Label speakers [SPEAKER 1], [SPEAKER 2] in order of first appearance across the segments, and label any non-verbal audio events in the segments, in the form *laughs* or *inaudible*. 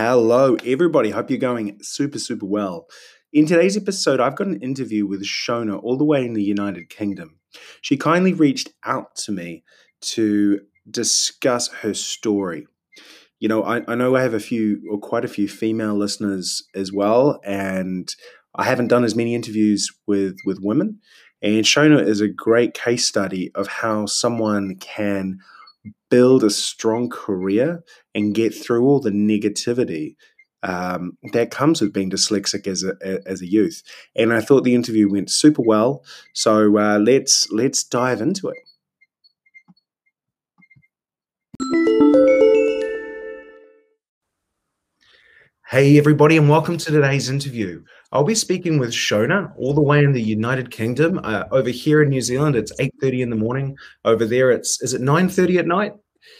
[SPEAKER 1] Hello, everybody. Hope you're going super, super well. In today's episode, I've got an interview with Shona all the way in the United Kingdom. She kindly reached out to me to discuss her story. You know, I, I know I have a few or quite a few female listeners as well, and I haven't done as many interviews with with women. And Shona is a great case study of how someone can build a strong career and get through all the negativity um, that comes with being dyslexic as a as a youth. And I thought the interview went super well. So uh, let's let's dive into it. Hey everybody, and welcome to today's interview. I'll be speaking with Shona, all the way in the United Kingdom. Uh, over here in New Zealand, it's eight thirty in the morning. Over there, it's is it nine thirty at night?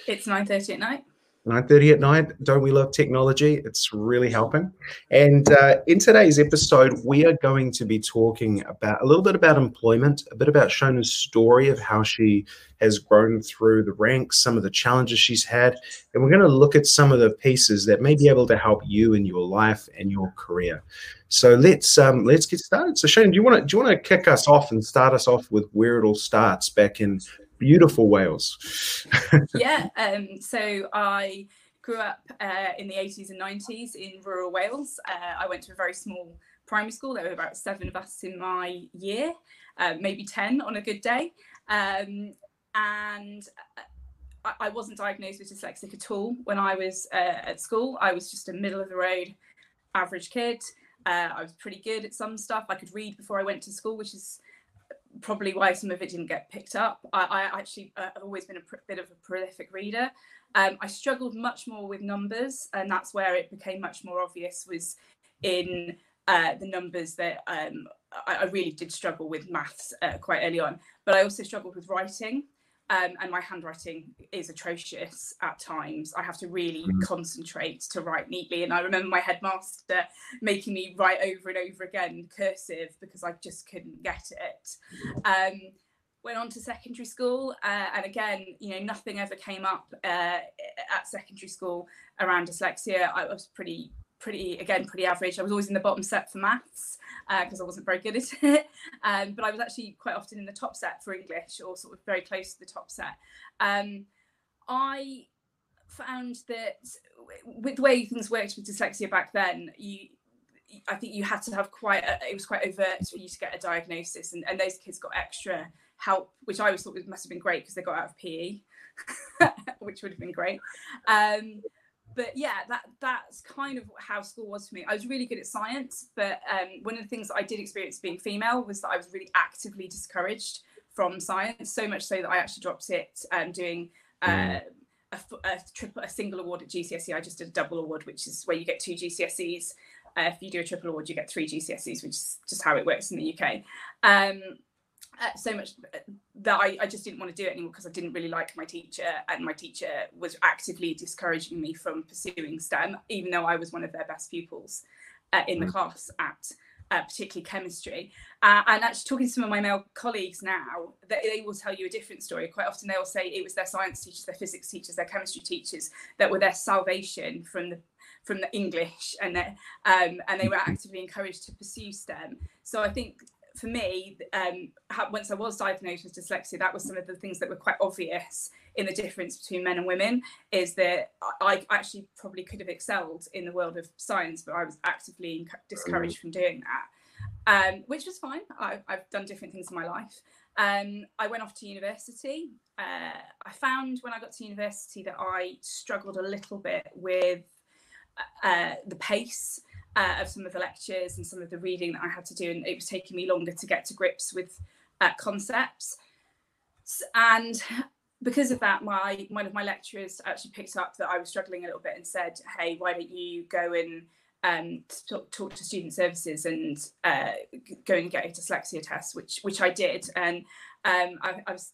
[SPEAKER 2] It's nine thirty at night.
[SPEAKER 1] 9.30 at night. Don't we love technology? It's really helping. And uh, in today's episode we are going to be talking about a little bit about employment a bit about shona's story of how she has grown through the ranks some of the challenges she's had. And we're going to look at some of the pieces that may be able to help you in your life and your career. So let's um, let's get started. So shona do you want to do you want to kick us off and start us off with where it all starts back in beautiful Wales. *laughs*
[SPEAKER 2] yeah, um, so I grew up uh, in the 80s and 90s in rural Wales. Uh, I went to a very small primary school. There were about seven of us in my year, uh, maybe 10 on a good day. Um, and I, I, wasn't diagnosed with dyslexic at all when I was uh, at school. I was just a middle of the road average kid. Uh, I was pretty good at some stuff. I could read before I went to school, which is probably why some of it didn't get picked up. I, I actually uh, have always been a pr- bit of a prolific reader. Um, I struggled much more with numbers, and that's where it became much more obvious was in uh, the numbers that um, I, I, really did struggle with maths uh, quite early on. But I also struggled with writing. Um, and my handwriting is atrocious at times. I have to really mm. concentrate to write neatly. And I remember my headmaster making me write over and over again cursive because I just couldn't get it. Um, went on to secondary school, uh, and again, you know, nothing ever came up uh, at secondary school around dyslexia. I was pretty, pretty, again, pretty average. I was always in the bottom set for maths because uh, I wasn't very good at *laughs* it. Um, but I was actually quite often in the top set for English or sort of very close to the top set. Um, I found that with the way things worked with dyslexia back then, you I think you had to have quite a, it was quite overt for you to get a diagnosis and, and those kids got extra help which I always thought must have been great because they got out of PE *laughs* which would have been great um, but yeah, that that's kind of how school was for me. I was really good at science, but um, one of the things that I did experience being female was that I was really actively discouraged from science, so much so that I actually dropped it um, doing uh, mm. a, a, triple, a single award at GCSE. I just did a double award, which is where you get two GCSEs. Uh, if you do a triple award, you get three GCSEs, which is just how it works in the UK. Um, uh, so much that I, I, just didn't want to do it anymore because I didn't really like my teacher, and my teacher was actively discouraging me from pursuing STEM, even though I was one of their best pupils uh, in the mm. class at uh, particularly chemistry. Uh, and actually, talking to some of my male colleagues now, they, they, will tell you a different story. Quite often, they will say it was their science teachers, their physics teachers, their chemistry teachers that were their salvation from the from the English, and um, and they were mm-hmm. actively encouraged to pursue STEM. So I think for me, um, once I was diagnosed with dyslexia, that was some of the things that were quite obvious in the difference between men and women. Is that I actually probably could have excelled in the world of science, but I was actively discouraged from doing that, um, which was fine. I, have done different things in my life. Um, I went off to university. Uh, I found when I got to university that I struggled a little bit with uh, the pace uh, of some of the lectures and some of the reading that I had to do, and it was taking me longer to get to grips with uh, concepts. And because of that, my one of my lecturers actually picked up that I was struggling a little bit and said, "Hey, why don't you go and um, talk, talk, to student services and uh, go and get a dyslexia test?" Which which I did, and um, I, I was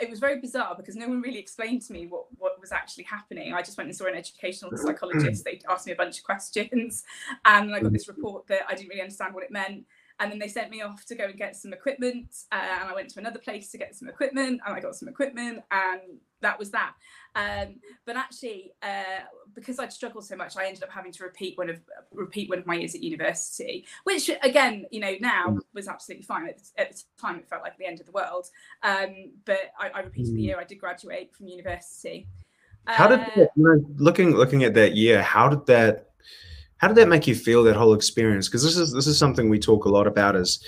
[SPEAKER 2] it was very bizarre because no one really explained to me what, what was actually happening. I just went and saw an educational psychologist. They asked me a bunch of questions, and I got this mm-hmm. report that I didn't really understand what it meant. And then they sent me off to go and get some equipment uh, and i went to another place to get some equipment and i got some equipment and that was that um, but actually uh, because i'd struggled so much i ended up having to repeat one of repeat one of my years at university which again you know now mm. was absolutely fine at the, at the time it felt like the end of the world um, but I, I repeated the mm. year i did graduate from university
[SPEAKER 1] how did uh, you know, looking looking at that year how did that how did that make you feel that whole experience? Because this is this is something we talk a lot about is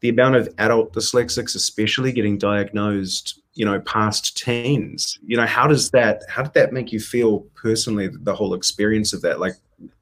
[SPEAKER 1] the amount of adult dyslexics, especially getting diagnosed, you know, past teens. You know, how does that how did that make you feel personally? The whole experience of that, like,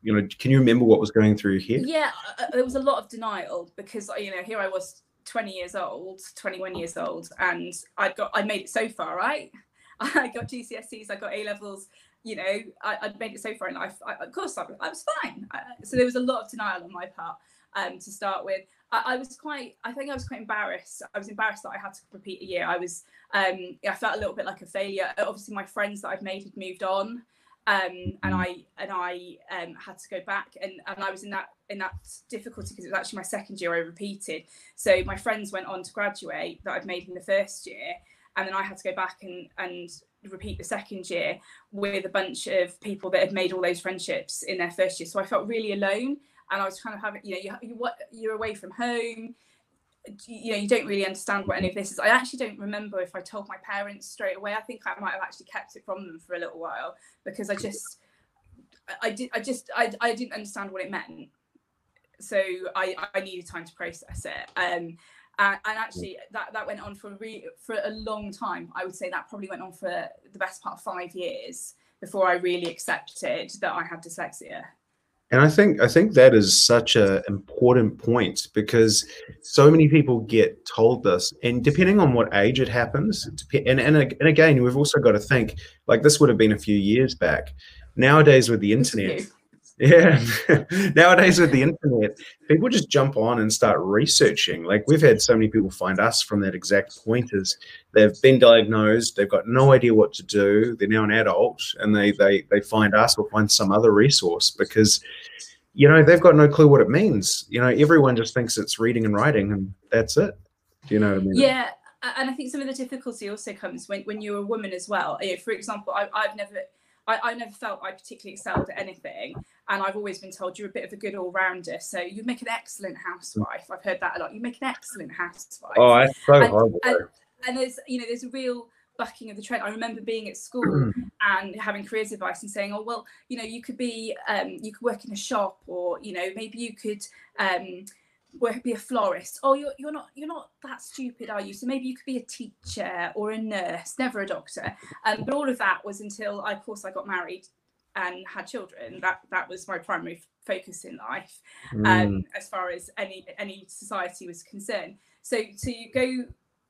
[SPEAKER 1] you know, can you remember what was going through here?
[SPEAKER 2] Yeah, uh, uh, there was a lot of denial because you know here I was 20 years old, 21 years old, and I got I made it so far, right? *laughs* I got GCSEs, I got A levels, you know, I, would made it so far in life. I, of course, I, I was fine. I, so there was a lot of denial on my part um, to start with. I, was quite, I think I was quite embarrassed. I was embarrassed that I had to repeat a year. I was, um, I felt a little bit like a failure. Obviously, my friends that I've made had moved on. Um, and mm. I and I um, had to go back, and, and I was in that in that difficulty because it was actually my second year I repeated. So my friends went on to graduate that I'd made in the first year, and then I had to go back and and repeat the second year with a bunch of people that had made all those friendships in their first year. So I felt really alone, and I was kind of having, you know, you, you what you're away from home, you know, you don't really understand what any of this is. I actually don't remember if I told my parents straight away. I think I might have actually kept it from them for a little while because I just, I did, I just, I, I didn't understand what it meant. So I, I needed time to process it. Um, Uh, and, and actually that that went on for re- for a long time. I would say that probably went on for the best part of five years before i really accepted that i had dyslexia.
[SPEAKER 1] And i think i think that is such an important point because so many people get told this and depending on what age it happens and, and, and again we've also got to think like this would have been a few years back. Nowadays with the internet yeah. Mm. *laughs* Nowadays with the internet, people just jump on and start researching. Like we've had so many people find us from that exact point is they've been diagnosed, they've got no idea what to do, they're now an adult and they they they find us or find some other resource because you know, they've got no clue what it means. You know, everyone just thinks it's reading and writing and that's it. Do you know what I mean?
[SPEAKER 2] Yeah. And I think some of the difficulty also comes when, when you're a woman as well. You know, for example, I, I've never I, I never felt I particularly excelled at anything. And I've always been told you're a bit of a good all rounder. So you make an excellent housewife. I've heard that a lot. You make an excellent housewife.
[SPEAKER 1] Oh, that's so and, horrible.
[SPEAKER 2] And, and there's, you know, there's a real bucking of the trend. I remember being at school *clears throat* and having careers advice and saying, "Oh, well, you know, you could be, um, you could work in a shop, or you know, maybe you could um, work, be a florist. Oh, you're you're not you're not that stupid, are you? So maybe you could be a teacher or a nurse, never a doctor. Um, but all of that was until, I, of course, I got married and had children. That that was my primary focus in life, um, mm. as far as any any society was concerned. So to go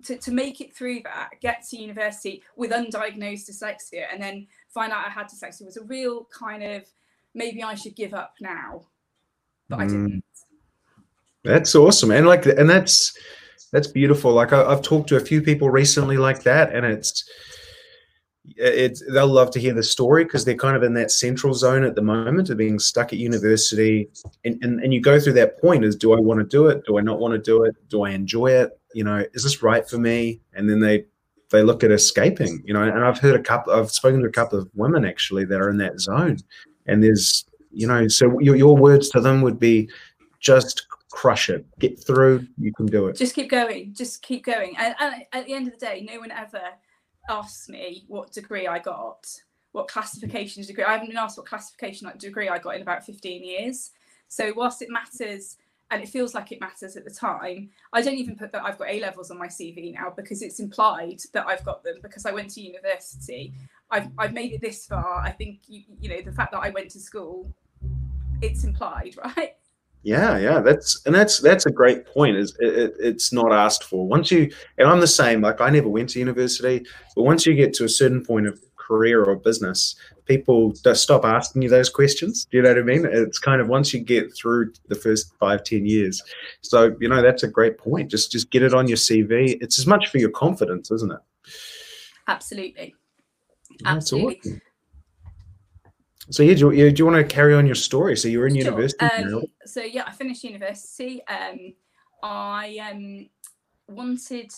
[SPEAKER 2] to, to make it through that, get to university with undiagnosed dyslexia, and then find out I had dyslexia was a real kind of maybe I should give up now, but mm. I didn't.
[SPEAKER 1] That's awesome, and like, and that's that's beautiful. Like I, I've talked to a few people recently like that, and it's it's they'll love to hear the story because they're kind of in that central zone at the moment of being stuck at university and, and and you go through that point is do i want to do it? Do i not want to do it? Do i enjoy it? You know is this right for me? And then they they look at escaping you know and i've heard a couple i've spoken to a couple of women actually that are in that zone and there's you know so your, your words to them would be just crush it get through you can do it
[SPEAKER 2] just keep going just keep going and, and at the end of the day no one ever asks me what degree I got, what classification degree. I haven't been asked what classification like, degree I got in about 15 years. So whilst it matters and it feels like it matters at the time, I don't even put that I've got A levels on my CV now because it's implied that I've got them because I went to university. I've, I've made it this far. I think you, you know the fact that I went to school, it's implied, *laughs* right?
[SPEAKER 1] Yeah, yeah, that's and that's that's a great point. Is it, it, it's not asked for once you and I'm the same. Like I never went to university, but once you get to a certain point of career or business, people just stop asking you those questions. Do you know what I mean? It's kind of once you get through the first five, ten years. So you know that's a great point. Just just get it on your CV. It's as much for your confidence, isn't it?
[SPEAKER 2] Absolutely. Absolutely. Awesome.
[SPEAKER 1] So yeah, do you, do you want to carry on your story? So you were in sure. university.
[SPEAKER 2] Um, so yeah, I finished university. Um, I um, wanted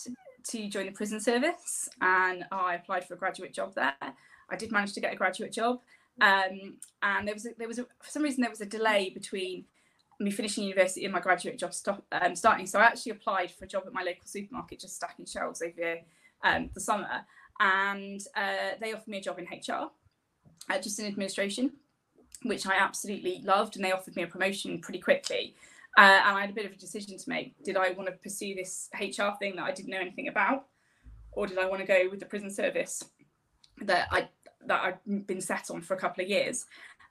[SPEAKER 2] to join the prison service and I applied for a graduate job there. I did manage to get a graduate job. Um, and there was a, there was a, for some reason there was a delay between me finishing university and my graduate job stop, um, starting. So I actually applied for a job at my local supermarket, just stacking shelves over um, the summer, and uh, they offered me a job in HR, uh, just in administration, which I absolutely loved, and they offered me a promotion pretty quickly. Uh, and I had a bit of a decision to make. Did I want to pursue this HR thing that I didn't know anything about, or did I want to go with the prison service that I that I'd been set on for a couple of years?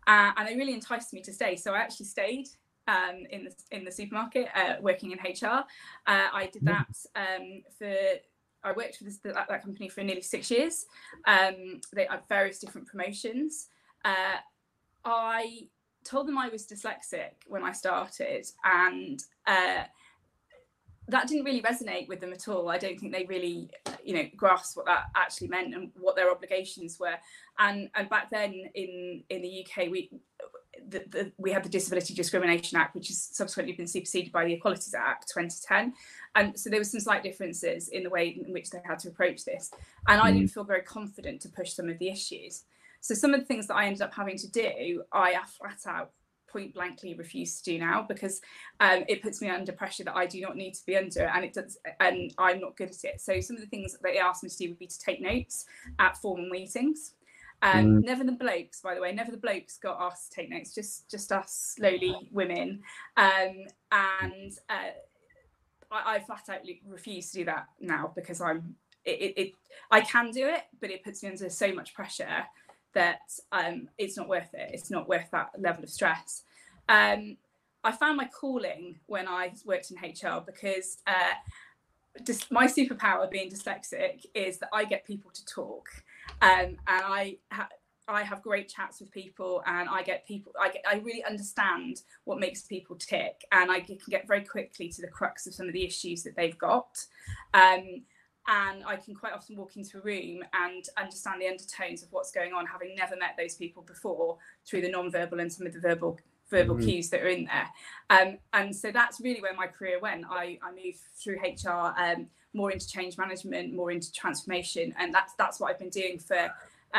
[SPEAKER 2] Uh, and they really enticed me to stay. So I actually stayed um, in the in the supermarket, uh, working in HR. Uh, I did that um, for. I worked for this, that, that, company for nearly six years. Um, they had various different promotions. Uh, I told them I was dyslexic when I started, and uh, that didn't really resonate with them at all. I don't think they really, you know, grasped what that actually meant and what their obligations were. And and back then in in the UK, we the, the, we had the Disability Discrimination Act, which has subsequently been superseded by the Equalities Act 2010. And so there were some slight differences in the way in which they had to approach this. And I didn't mm. feel very confident to push some of the issues. So some of the things that I ended up having to do, I flat out point blankly refuse to do now because um, it puts me under pressure that I do not need to be under and it does and I'm not good at it. So some of the things that they asked me to do would be to take notes at formal meetings. Um, mm. Never the blokes, by the way. Never the blokes got asked to take notes. Just just us slowly women. Um, and uh, I, I, flat out refuse to do that now because I'm. It, it, it, I can do it, but it puts me under so much pressure that um, it's not worth it. It's not worth that level of stress. Um, I found my calling when I worked in HR because uh, my superpower being dyslexic is that I get people to talk, and I ha- I have great chats with people, and I get people. I get, I really understand what makes people tick, and I can get very quickly to the crux of some of the issues that they've got. Um, and I can quite often walk into a room and understand the undertones of what's going on, having never met those people before through the non-verbal and some of the verbal verbal mm-hmm. cues that are in there. Um, and so that's really where my career went. I, I moved through HR um, more into change management, more into transformation, and that's that's what I've been doing for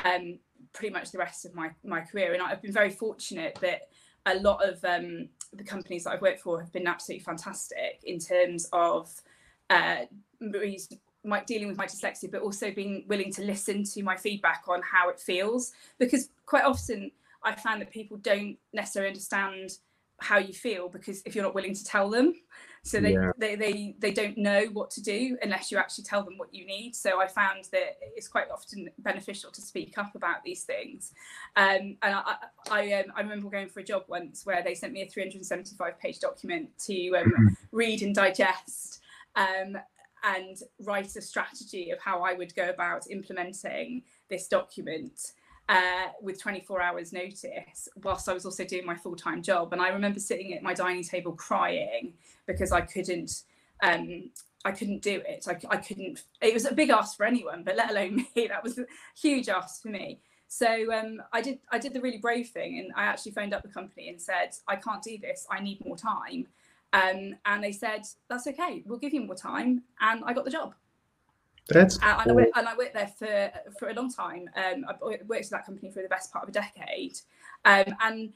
[SPEAKER 2] um, pretty much the rest of my my career. And I've been very fortunate that a lot of um, the companies that I've worked for have been absolutely fantastic in terms of uh, my dealing with my dyslexia, but also being willing to listen to my feedback on how it feels. Because quite often I find that people don't necessarily understand how you feel because if you're not willing to tell them, so they, yeah. they, they, they don't know what to do unless you actually tell them what you need. So I found that it's quite often beneficial to speak up about these things. Um, and I, I, um, I remember going for a job once where they sent me a 375 page document to um, mm-hmm. read and digest. Um, and write a strategy of how I would go about implementing this document uh, with 24 hours notice whilst I was also doing my full time job. And I remember sitting at my dining table crying because I couldn't. Um, I couldn't do it. I, I couldn't. It was a big ask for anyone, but let alone *laughs* me. That was a huge ask for me. So um, I did. I did the really brave thing, and I actually phoned up the company and said, "I can't do this. I need more time." Um, and they said, "That's okay. We'll give you more time." And I got the job.
[SPEAKER 1] That's
[SPEAKER 2] and, cool. I worked, and I worked there for for a long time. Um, I worked at that company for the best part of a decade, um, and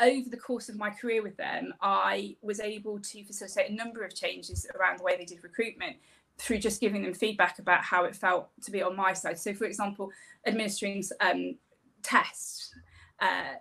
[SPEAKER 2] over the course of my career with them, I was able to facilitate a number of changes around the way they did recruitment through just giving them feedback about how it felt to be on my side. So, for example, administering um, tests. Uh,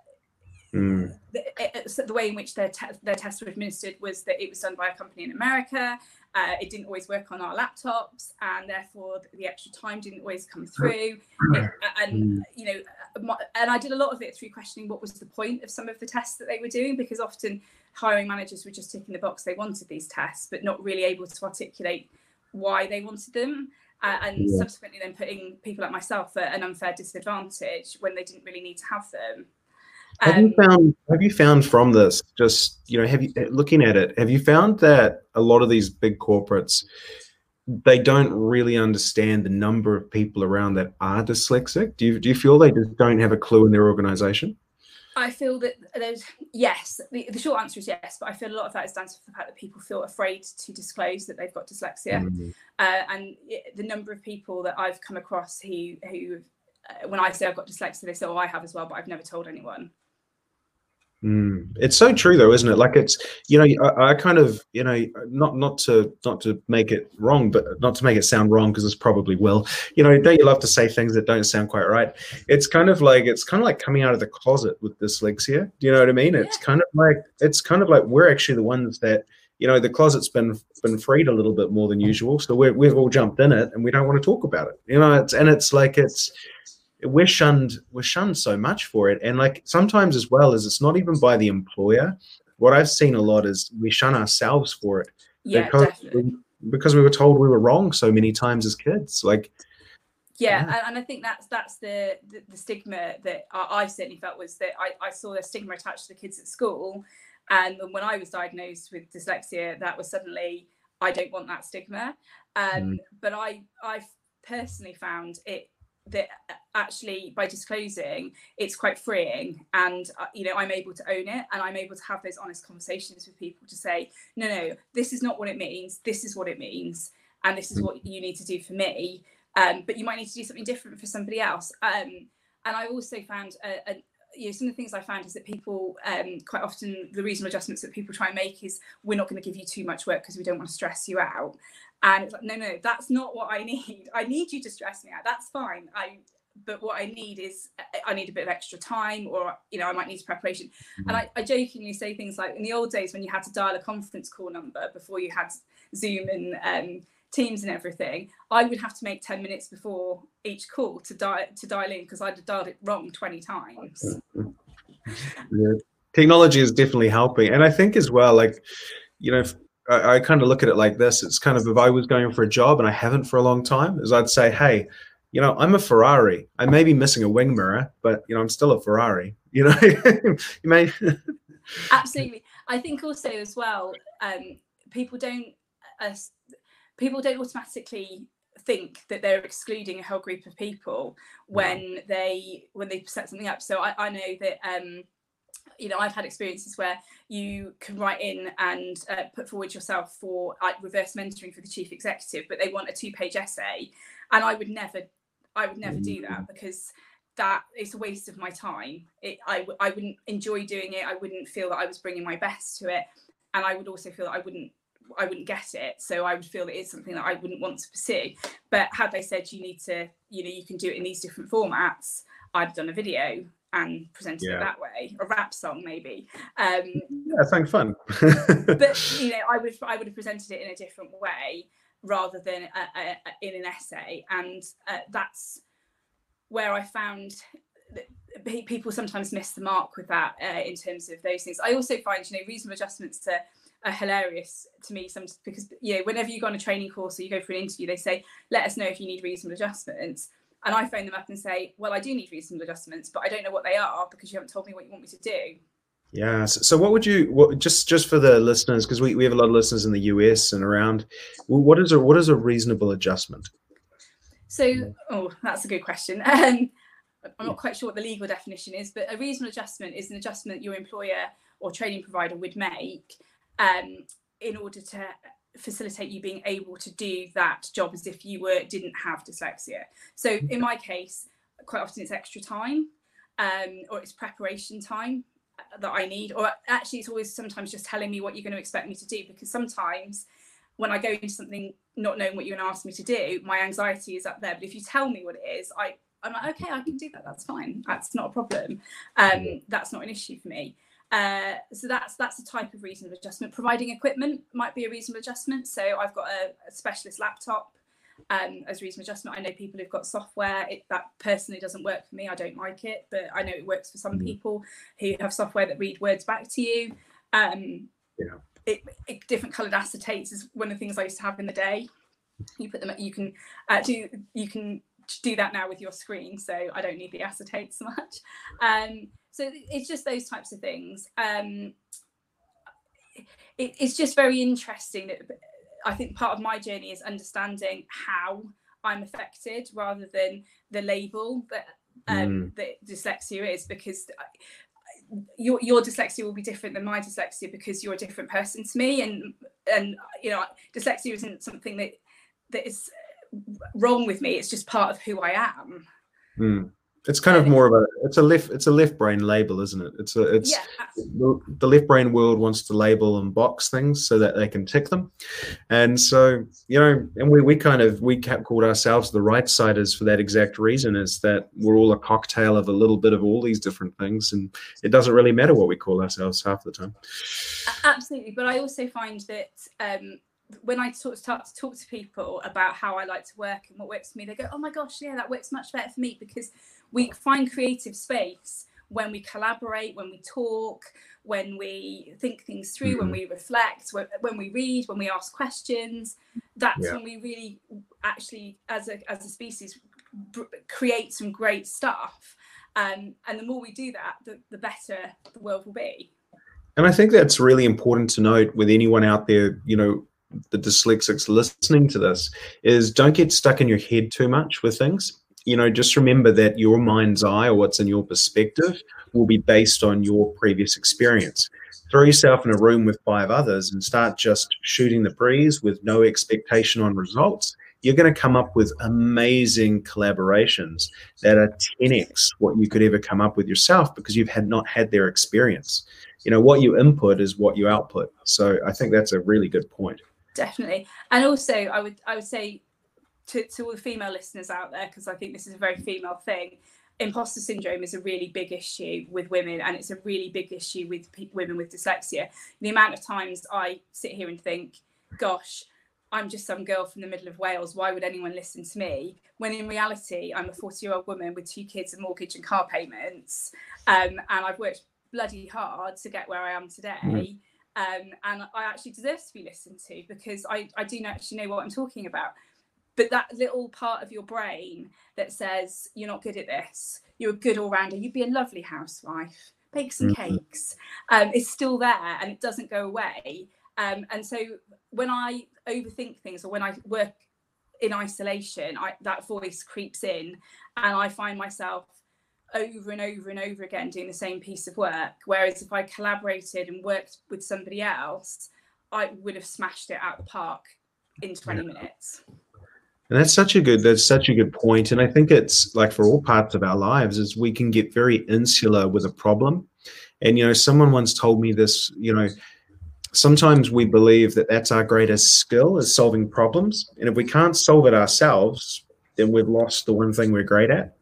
[SPEAKER 2] Mm. The, it, the, way in which their, te- their tests were administered was that it was done by a company in America. Uh, it didn't always work on our laptops, and therefore the extra time didn't always come through. It, and mm. you know, and I did a lot of it through questioning what was the point of some of the tests that they were doing, because often hiring managers were just ticking the box they wanted these tests, but not really able to articulate why they wanted them. Uh, and yeah. subsequently, then putting people like myself at an unfair disadvantage when they didn't really need to have them.
[SPEAKER 1] Have um, you found have you found from this just you know have you looking at it have you found that a lot of these big corporates they don't really understand the number of people around that are dyslexic do you do you feel they just don't have a clue in their organization
[SPEAKER 2] I feel that there's yes. The, the, short answer is yes, but I feel a lot of that is down to the fact that people feel afraid to disclose that they've got dyslexia, mm-hmm. uh, and it, the number of people that I've come across who who, uh, when I say I've got dyslexia, they say, "Oh, I have as well," but I've never told anyone.
[SPEAKER 1] Mm. It's so true, though, isn't it? Like it's you know, I, I, kind of you know, not not to not to make it wrong, but not to make it sound wrong because it's probably will. You know, don't you love to say things that don't sound quite right? It's kind of like it's kind of like coming out of the closet with dyslexia. Do you know what I mean? Yeah. It's kind of like it's kind of like we're actually the ones that you know the closet's been been freed a little bit more than usual, so we we've all jumped in it and we don't want to talk about it. You know, it's and it's like it's we're shunned we're shunned so much for it and like sometimes as well as it's not even by the employer what i've seen a lot is we shun ourselves for it
[SPEAKER 2] yeah because, definitely.
[SPEAKER 1] because we were told we were wrong so many times as kids like
[SPEAKER 2] yeah, yeah. And, I think that's that's the, the, the stigma that I, I, certainly felt was that I, I saw the stigma attached to the kids at school and when I was diagnosed with dyslexia that was suddenly I don't want that stigma um, mm. but I I personally found it that actually by disclosing it's quite freeing. And uh, you know i'm able to own it and i'm able to have those honest conversations with people to say no no this is not what it means. This is what it means. And this is what you need to do for me. Um, but you might need to do something different for somebody else. Um, and i also found a, a you know, some of the things I found is that people um, quite often the reasonable adjustments that people try and make is we're not going to give you too much work because we don't want to stress you out. And it's like, no, no, that's not what I *laughs* need. I need you to stress me out. That's fine. I but what I need is I need a bit of extra time, or you know, I might need preparation. Mm-hmm. And I, I, jokingly say things like in the old days when you had to dial a conference call number before you had Zoom and um, Teams and everything, I would have to make ten minutes before each call to dial to dial in because I'd have dialed it wrong twenty times. *laughs*
[SPEAKER 1] Yeah. Technology is definitely helping, and I think as well, like you know, I, I kind of look at it like this. It's kind of if I was going for a job and I haven't for a long time, is I'd say, hey, you know, I'm a Ferrari. I may be missing a wing mirror, but you know, I'm still a Ferrari. *laughs* You know, you may. *laughs*
[SPEAKER 2] Absolutely, I think also as well, um, people don't uh, people don't automatically think that they're excluding a whole group of people when they when they set something up. So I, I know that um, you know, I've had experiences where you can write in and uh, put forward yourself for like reverse mentoring for the chief executive, but they want a two-page essay, and I would never, I would never do that mm. because that is a waste of my time. It, I, I wouldn't enjoy doing it. I wouldn't feel that I was bringing my best to it, and I would also feel that I wouldn't I wouldn't get it. So I would feel that it's something that I wouldn't want to pursue. But had they said you need to, you know, you can do it in these different formats, I'd done a video and presented yeah. it that way, a rap song maybe. Um,
[SPEAKER 1] yeah, sounds fun.
[SPEAKER 2] but *laughs* you know, I would I would have presented it in a different way rather than a, a, a, in an essay, and uh, that's where I found that people sometimes miss the mark with that uh, in terms of those things. I also find you know reasonable adjustments are, are hilarious to me sometimes because you know whenever you go on a training course or you go for an interview, they say let us know if you need reasonable adjustments and I phone them up and say, well, I do need reasonable adjustments, but I don't know what they are because you haven't told me what you want me to do.
[SPEAKER 1] Yeah. So, what would you what, just just for the listeners because we, we have a lot of listeners in the US and around. What is a what is a reasonable adjustment?
[SPEAKER 2] So, oh, that's a good question. *laughs* Um, I'm not quite sure what the legal definition is, but a reasonable adjustment is an adjustment your employer or training provider would make um, in order to facilitate you being able to do that job as if you were didn't have dyslexia. So in my case, quite often it's extra time um, or it's preparation time that I need, or actually it's always sometimes just telling me what you're going to expect me to do because sometimes when I go into something not knowing what you're going to ask me to do, my anxiety is up there. But if you tell me what it is, I I'm like, okay, I can do that. That's fine. That's not a problem. Um, that's not an issue for me. Uh, so that's that's a type of reasonable adjustment. Providing equipment might be a reasonable adjustment. So I've got a, a specialist laptop um, as reasonable adjustment. I know people who've got software it, that personally doesn't work for me. I don't like it, but I know it works for some mm. people who have software that read words back to you. Um, yeah. It, it, different coloured acetates is one of the things I used to have in the day. You put them. You can uh, do. You can do that now with your screen, so I don't need the acetate so *laughs* much. Um, so it's just those types of things. Um, it, it's just very interesting that I think part of my journey is understanding how I'm affected rather than the label that um, mm. that dyslexia is because your your dyslexia will be different than my dyslexia because you're a different person to me and and you know dyslexia isn't something that that is wrong with me it's just part of who i am
[SPEAKER 1] mm. It's kind of more of a it's a left it's a left brain label, isn't it? It's a it's yeah. the, the, left brain world wants to label and box things so that they can tick them, and so you know, and we we kind of we cap called ourselves the right siders for that exact reason is that we're all a cocktail of a little bit of all these different things, and it doesn't really matter what we call ourselves half the time.
[SPEAKER 2] Absolutely, but I also find that um, when I sort of start to talk to people about how I like to work and what works for me, they go, "Oh my gosh, yeah, that works much better for me because we find creative space when we collaborate, when we talk, when we think things through, mm-hmm. when we reflect, when, when, we read, when we ask questions. That's yeah. when we really actually, as a as a species, b- create some great stuff. Um, and the more we do that, the, the better the world will be.
[SPEAKER 1] And I think that's really important to note with anyone out there, you know, the dyslexics listening to this, is don't get stuck in your head too much with things you know, just remember that your mind's eye or what's in your perspective will be based on your previous experience. Throw yourself in a room with five others and start just shooting the breeze with no expectation on results. You're going to come up with amazing collaborations that are 10x what you could ever come up with yourself because you've had not had their experience. You know, what you input is what you output. So I think that's a really good point.
[SPEAKER 2] Definitely. And also I would I would say to, to all the female listeners out there, because I think this is a very female thing, imposter syndrome is a really big issue with women and it's a really big issue with pe- women with dyslexia the amount of times i sit here and think gosh i'm just some girl from the middle of wales why would anyone listen to me when in reality i'm a 40 year old woman with two kids a mortgage and car payments um, and i've worked bloody hard to get where i am today mm. Um, and i actually deserve to be listened to because I, I do actually know what i'm talking about. But that little part of your brain that says you're not good at this. You're a good all-rounder. You'd be a lovely housewife. Bake some mm-hmm. cakes. Um, is still there and it doesn't go away. Um, and so when i overthink things or when i work in isolation I, that voice creeps in and i find myself over and over and over again doing the same piece of work whereas if i collaborated and worked with somebody else i would have smashed it out the park in 20 yeah. minutes
[SPEAKER 1] and that's such a good that's such a good point. And I think it's like for all parts of our lives is we can get very insular with a problem. And you know, someone once told me this, you know, sometimes we believe that that's our greatest skill is solving problems. And if we can't solve it ourselves, then we've lost the one thing we're great at.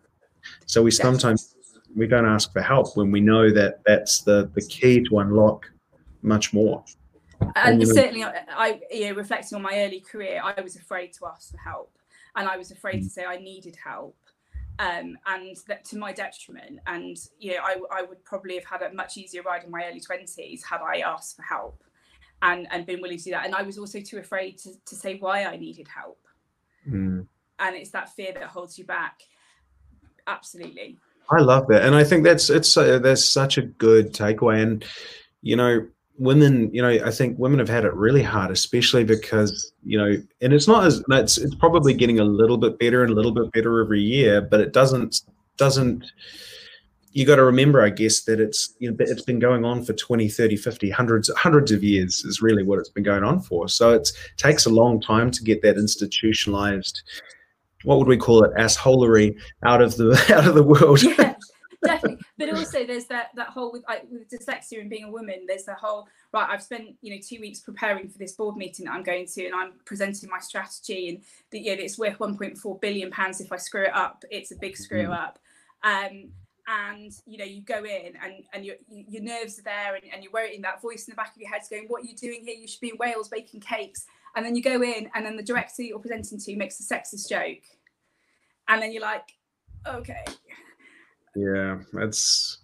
[SPEAKER 1] So we sometimes we don't ask for help when we know that that's the the key to unlock much more
[SPEAKER 2] and mm. certainly i you know reflecting on my early career i was afraid to ask for help and i was afraid to mm. say i needed help um, and that to my detriment and you know I, I would probably have had a much easier ride in my early 20s had i asked for help and and been willing to do that and i was also too afraid to, to say why i needed help mm. and it's that fear that holds you back absolutely.
[SPEAKER 1] I love that and i think that's it's uh, such a good takeaway and you know women, you know, I think women have had it really hard, especially because, you know, and it's not as it's it's probably getting a little bit better and a little bit better every year, but it doesn't doesn't you got to remember i guess that it's you know it's been going on for 20 30 50 hundreds hundreds of years is really what it's been going on for so it takes a long time to get that institutionalized what would we call it assholery out of the *laughs* out of the world
[SPEAKER 2] yeah *laughs* definitely. But also, there's that that whole with, like, with dyslexia and being a woman. There's the whole right. I've spent you know two weeks preparing for this board meeting that I'm going to, and I'm presenting my strategy, and that you know it's worth 1.4 billion pounds if I screw it up. It's a big screw mm-hmm. up. Um, and you know you go in and and your your nerves are there and, and you're worrying that voice in the back of your head's going what are you doing here you should be in wales baking cakes and then you go in and then the director you're presenting to makes a sexist joke and then you're like okay
[SPEAKER 1] yeah, that's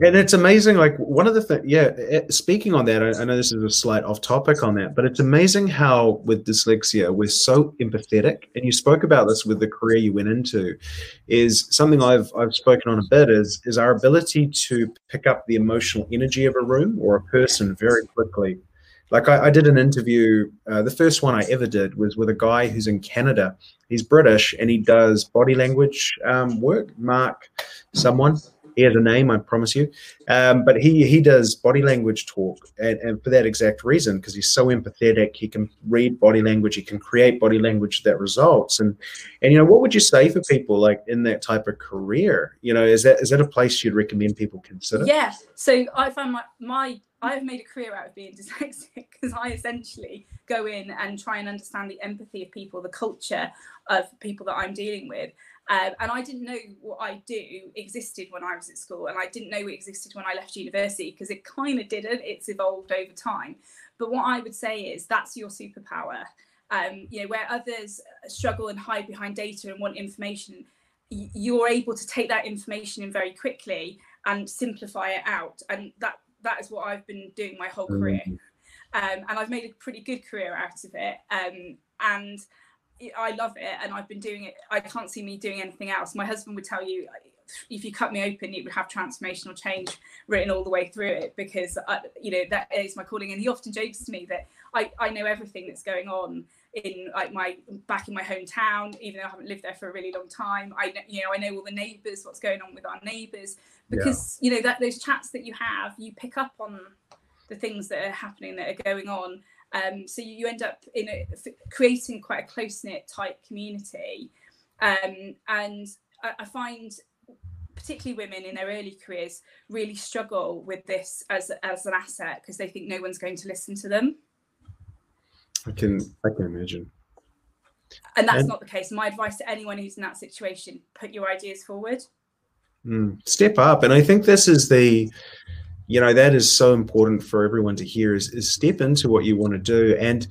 [SPEAKER 1] and it's amazing. Like one of the things, yeah. Eh, speaking on that, I, I, know this is a slight off topic on that, but it's amazing how with dyslexia we're so empathetic. And you spoke about this with the career you went into, is something I've I've spoken on a bit. Is is our ability to pick up the emotional energy of a room or a person very quickly. Like I, I did an interview. Uh, the first one I ever did was with a guy who's in Canada. He's British and he does body language um, work. Mark someone. he has a name, I promise you. Um, but he he does body language talk, and, and for that exact reason, because he's so empathetic, he can read body language, he can create body language that results. And and you know, what would you say for people like in that type of career? You know, is that is that a place you'd recommend people consider?
[SPEAKER 2] Yeah. So I find my my I've made a career out of being *laughs* dyslexic because I essentially go in and try and understand the empathy of people, the culture of people that I'm dealing with. Um, and I didn't know what I do existed when I was at school, and I didn't know it existed when I left university because it kind of didn't. It's evolved over time. But what I would say is that's your superpower. Um, you know, where others struggle and hide behind data and want information, you're able to take that information in very quickly and simplify it out. And that that is what I've been doing my whole career. Mm-hmm. Um, and I've made a pretty good career out of it. Um, and I love it, and I've been doing it. I can't see me doing anything else. My husband would tell you, if you cut me open, it would have transformational change written all the way through it because I, you know that is my calling. And he often jokes to me that I, I know everything that's going on in like my back in my hometown, even though I haven't lived there for a really long time. I know you know I know all the neighbours, what's going on with our neighbours, because yeah. you know that those chats that you have, you pick up on the things that are happening that are going on um, so you, you, end up in a, creating quite a close knit type community. Um, and I, I, find particularly women in their early careers really struggle with this as, as an asset because they think no one's going to listen to them.
[SPEAKER 1] I can I can imagine.
[SPEAKER 2] And that's and, not the case. My advice to anyone who's in that situation: put your ideas forward.
[SPEAKER 1] Mm, step up, and I think this is the you know that is so important for everyone to hear is, is step into what you want to do and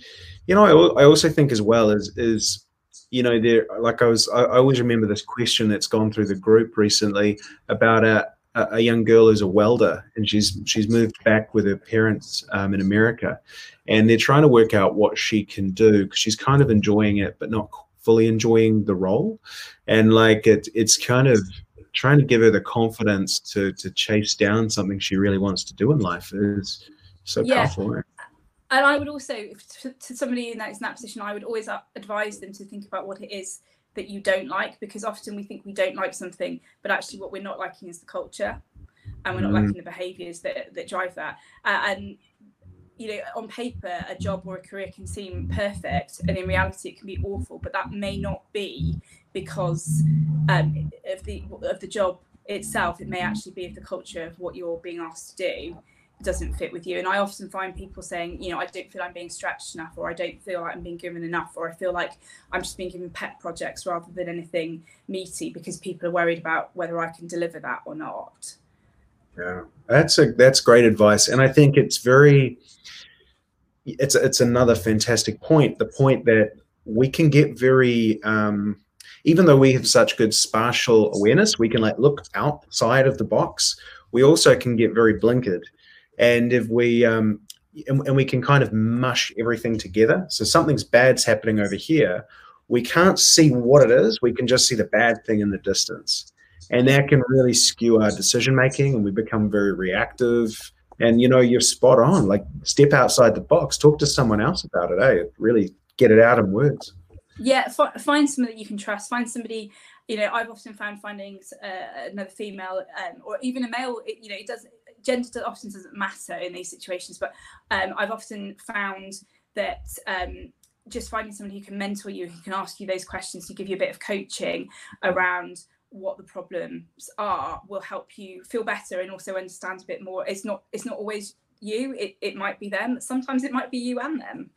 [SPEAKER 1] you know I, I also think as well is is you know there like i was I, I, always remember this question that's gone through the group recently about a, a young girl who's a welder and she's she's moved back with her parents um, in america and they're trying to work out what she can do because she's kind of enjoying it but not fully enjoying the role and like it it's kind of trying to give her the confidence to to chase down something she really wants to do in life is so yeah. powerful. Right?
[SPEAKER 2] And I would also, to, to somebody in that, in that position, I would always advise them to think about what it is that you don't like, because often we think we don't like something, but actually what we're not liking is the culture, and we're not mm. liking the behaviours that that drive that. Uh, and you know, on paper, a job or a career can seem perfect, and in reality, it can be awful. But that may not be because um, of the of the job itself. It may actually be of the culture of what you're being asked to do doesn't fit with you. And I often find people saying, you know, I don't feel I'm being stretched enough, or I don't feel like I'm being given enough, or I feel like I'm just being given pet projects rather than anything meaty because people are worried about whether I can deliver that or not.
[SPEAKER 1] Yeah, that's a that's great advice, and I think it's very. It's it's another fantastic point. The point that we can get very um, even though we have such good spatial awareness, we can like look outside of the box. We also can get very blinkered, and if we um, and, and we can kind of mush everything together. So something's bad's happening over here. We can't see what it is. We can just see the bad thing in the distance, and that can really skew our decision making, and we become very reactive. And you know, you're spot on. Like, step outside the box. Talk to someone else about it. Eh? Really get it out in words
[SPEAKER 2] yeah f- find somebody that you can trust find somebody you know i've often found finding uh, another female um, or even a male it, you know it does gender often doesn't matter in these situations but um, i've often found that um, just finding someone who can mentor you who can ask you those questions to give you a bit of coaching around what the problems are will help you feel better and also understand a bit more it's not it's not always you it, it might be them sometimes it might be you and them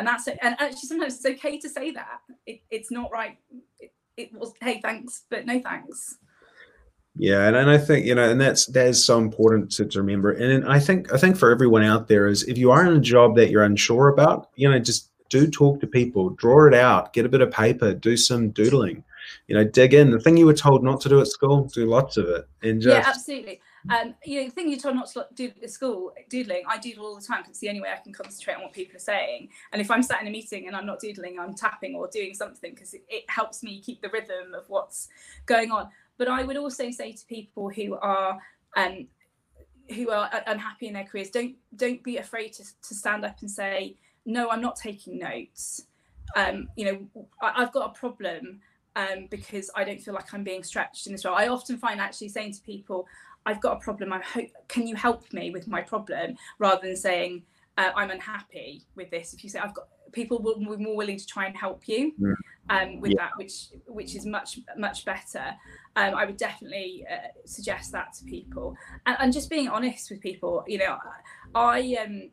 [SPEAKER 2] and that's it. And actually, sometimes it's okay to say that. It, it's not right. It, it, was, hey, thanks, but no thanks.
[SPEAKER 1] Yeah, and, and I think you know, and that's that is so important to, to remember. And I think I think for everyone out there is if you are in a job that you're unsure about, you know, just do talk to people, draw it out, get a bit of paper, do some doodling, you know, dig in. The thing you were told not to do at school, do lots of it, and just
[SPEAKER 2] yeah, absolutely. Um, you know, the thing you're told not to do at school, doodling, I doodle all the time because it's the only way I can concentrate on what people are saying. And if I'm sat in a meeting and I'm not doodling, I'm tapping or doing something because it, it helps me keep the rhythm of what's going on. But I would also say to people who are um, who are unhappy in their careers, don't don't be afraid to, to stand up and say, no, I'm not taking notes. Um, you know, I, I've got a problem um, because I don't feel like I'm being stretched in this role. I often find actually saying to people, I've got a problem. I hope can you help me with my problem rather than saying uh, I'm unhappy with this. If you say I've got people will be more willing to try and help you mm. um, with yeah. that, which which is much much better. Um, I would definitely uh, suggest that to people, and, and, just being honest with people. You know, I um,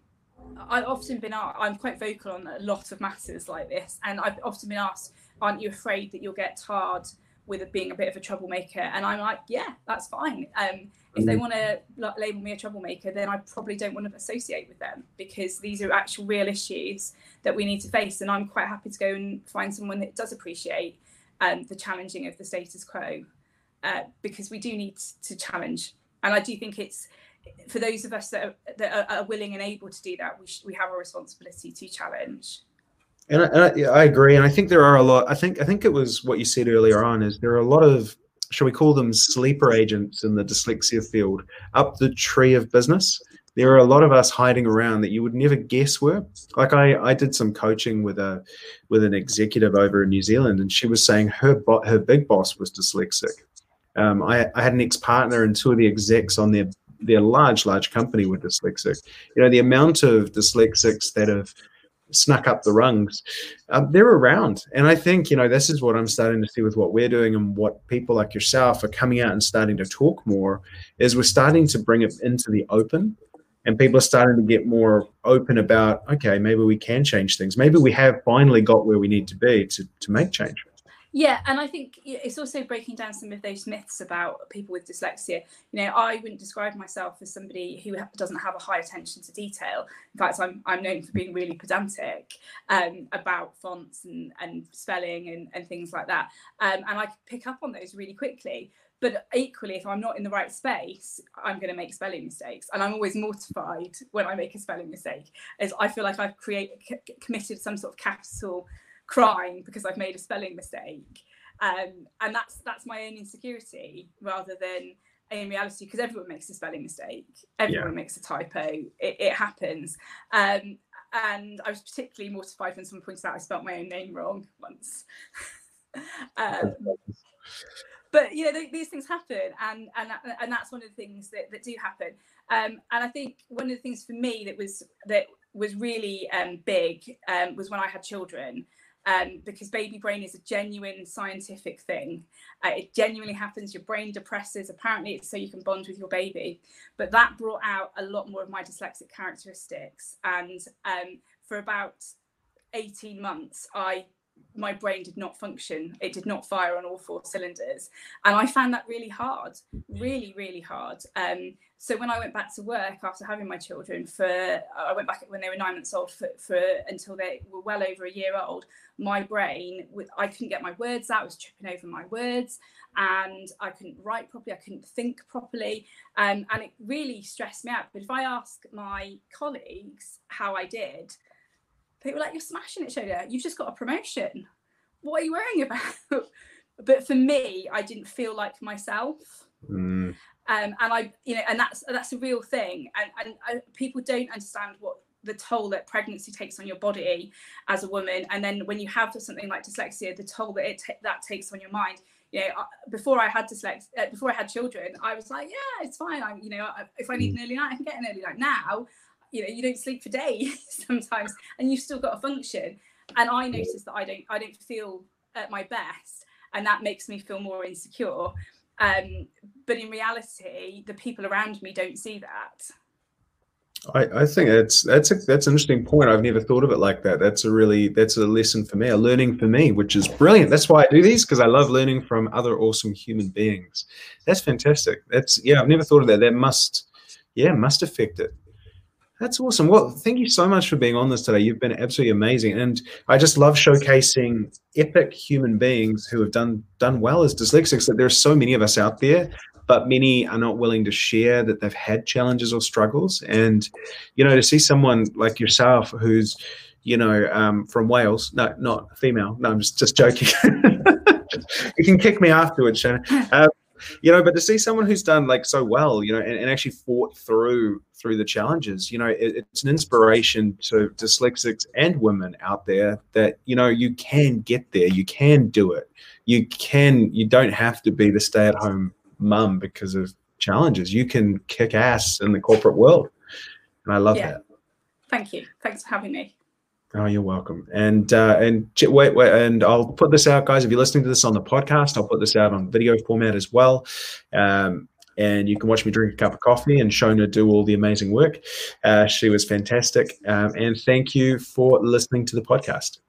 [SPEAKER 2] I've often been asked. I'm quite vocal on a lot of matters like this, and I've often been asked, "Aren't you afraid that you'll get tarred with being a bit of a troublemaker?" And I'm like, "Yeah, that's fine." Um, if they mm. want to label me a troublemaker, then I probably don't want to associate with them because these are actual real issues that we need to face. And I'm quite happy to go and find someone that does appreciate um, the challenging of the status quo uh, because we do need to challenge. And I do think it's for those of us that are, that are willing and able to do that, we, sh- we have a responsibility to challenge.
[SPEAKER 1] And, I, and I, I, agree, and I think there are a lot. I think I think it was what you said earlier on. Is there are a lot of shall we call them sleeper agents in the dyslexia field up the tree of business there are a lot of us hiding around that you would never guess were like i i did some coaching with a with an executive over in new zealand and she was saying her bo- her big boss was dyslexic um, I, I had an ex-partner and two of the execs on their their large large company were dyslexic you know the amount of dyslexics that have snuck up the rungs, um, they're around. And I think, you know, this is what I'm starting to see with what we're doing and what people like yourself are coming out and starting to talk more is we're starting to bring it into the open and people are starting to get more open about, okay, maybe we can change things. Maybe we have finally got where we need to be to, to make change.
[SPEAKER 2] Yeah, and I think it's also breaking down some of those myths about people with dyslexia. You know, I wouldn't describe myself as somebody who doesn't have a high attention to detail. In fact, I'm, I'm known for being really pedantic um, about fonts and, and spelling and, and things like that. Um, and I pick up on those really quickly. But equally, if I'm not in the right space, I'm going to make spelling mistakes, and I'm always mortified when I make a spelling mistake, as I feel like I've created committed some sort of capital crying because I've made a spelling mistake. Um, and that's that's my own insecurity rather than in reality because everyone makes a spelling mistake. Everyone yeah. makes a typo. It, it happens. Um, and i was particularly mortified when someone pointed out i spelt my own name wrong once. *laughs* Um, but you know th- these things happen and and and that's one of the things that, that do happen. Um, and i think one of the things for me that was that was really um, big um, was when i had children um, because baby brain is a genuine scientific thing. Uh, it genuinely happens. Your brain depresses. Apparently, it's so you can bond with your baby. But that brought out a lot more of my dyslexic characteristics. And um, for about 18 months, I my brain did not function. It did not fire on all four cylinders. And I found that really hard, really, really hard. Um, so when I went back to work after having my children for, I went back when they were nine months old for, for until they were well over a year old, my brain, I couldn't get my words out, I was tripping over my words and I couldn't write properly, I couldn't think properly. Um, and it really stressed me out. But if I ask my colleagues how I did, people were like, You're smashing it, Shona. You've just got a promotion. What are you worrying about? *laughs* but for me, I didn't feel like myself. Mm. Um, and I, you know, and that's that's a real thing. And and I, people don't understand what the toll that pregnancy takes on your body as a woman, and then when you have something like dyslexia, the toll that it that takes on your mind. You know, before I had dyslexia, uh, before I had children, I was like, yeah, it's fine. I'm, you know, if I need mm. an early night, I can get an early night. Now you know you don't sleep for days *laughs* sometimes and you've still got to function and i notice that i don't i don't feel at my best and that makes me feel more insecure um, but in reality the people around me don't see that
[SPEAKER 1] I, I think that's that's a that's an interesting point. I've never thought of it like that. That's a really that's a lesson for me, a learning for me, which is brilliant. That's why I do these because I love learning from other awesome human beings. That's fantastic. That's yeah, I've never thought of that. That must yeah must affect it. That's awesome. Well, thank you so much for being on this today. You've been absolutely amazing, and I just love showcasing epic human beings who have done done well as dyslexics. That there are so many of us out there, but many are not willing to share that they've had challenges or struggles. And you know, to see someone like yourself who's you know um, from Wales, no, not female. No, I'm just just joking. *laughs* you can kick me afterwards, Shannon. Uh, you know, but to see someone who's done like so well, you know, and, and actually fought through through the challenges, you know, it, it's an inspiration to dyslexics and women out there that you know you can get there, you can do it, you can, you don't have to be the stay at home mum because of challenges. You can kick ass in the corporate world. And I love yeah. that.
[SPEAKER 2] Thank you. Thanks for having me.
[SPEAKER 1] Oh, you're welcome. And uh, and wait, wait, and I'll put this out, guys. If you're listening to this on the podcast, I'll put this out on video format as well. Um, and you can watch me drink a cup of coffee and Shona do all the amazing work. Uh, she was fantastic. Um, and thank you for listening to the podcast.